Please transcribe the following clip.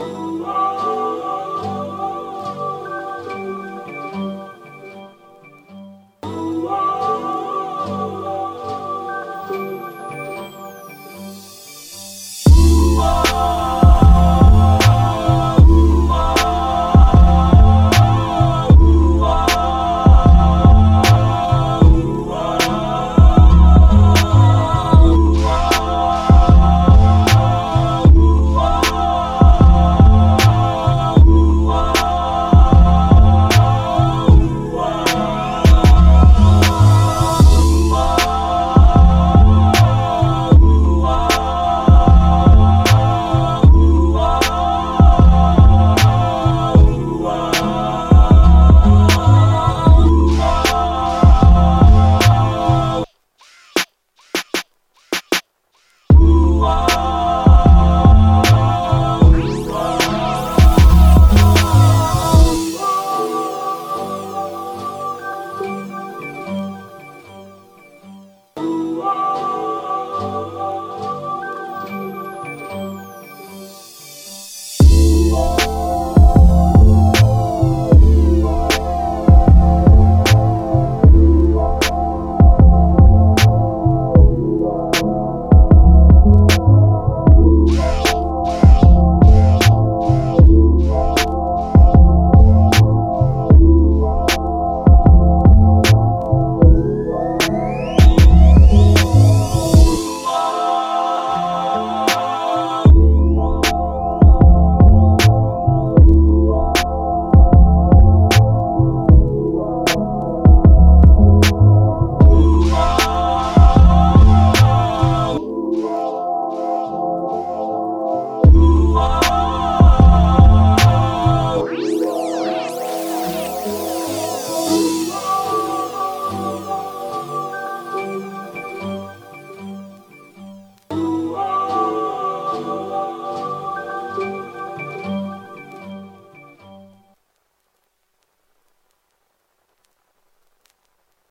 Oh,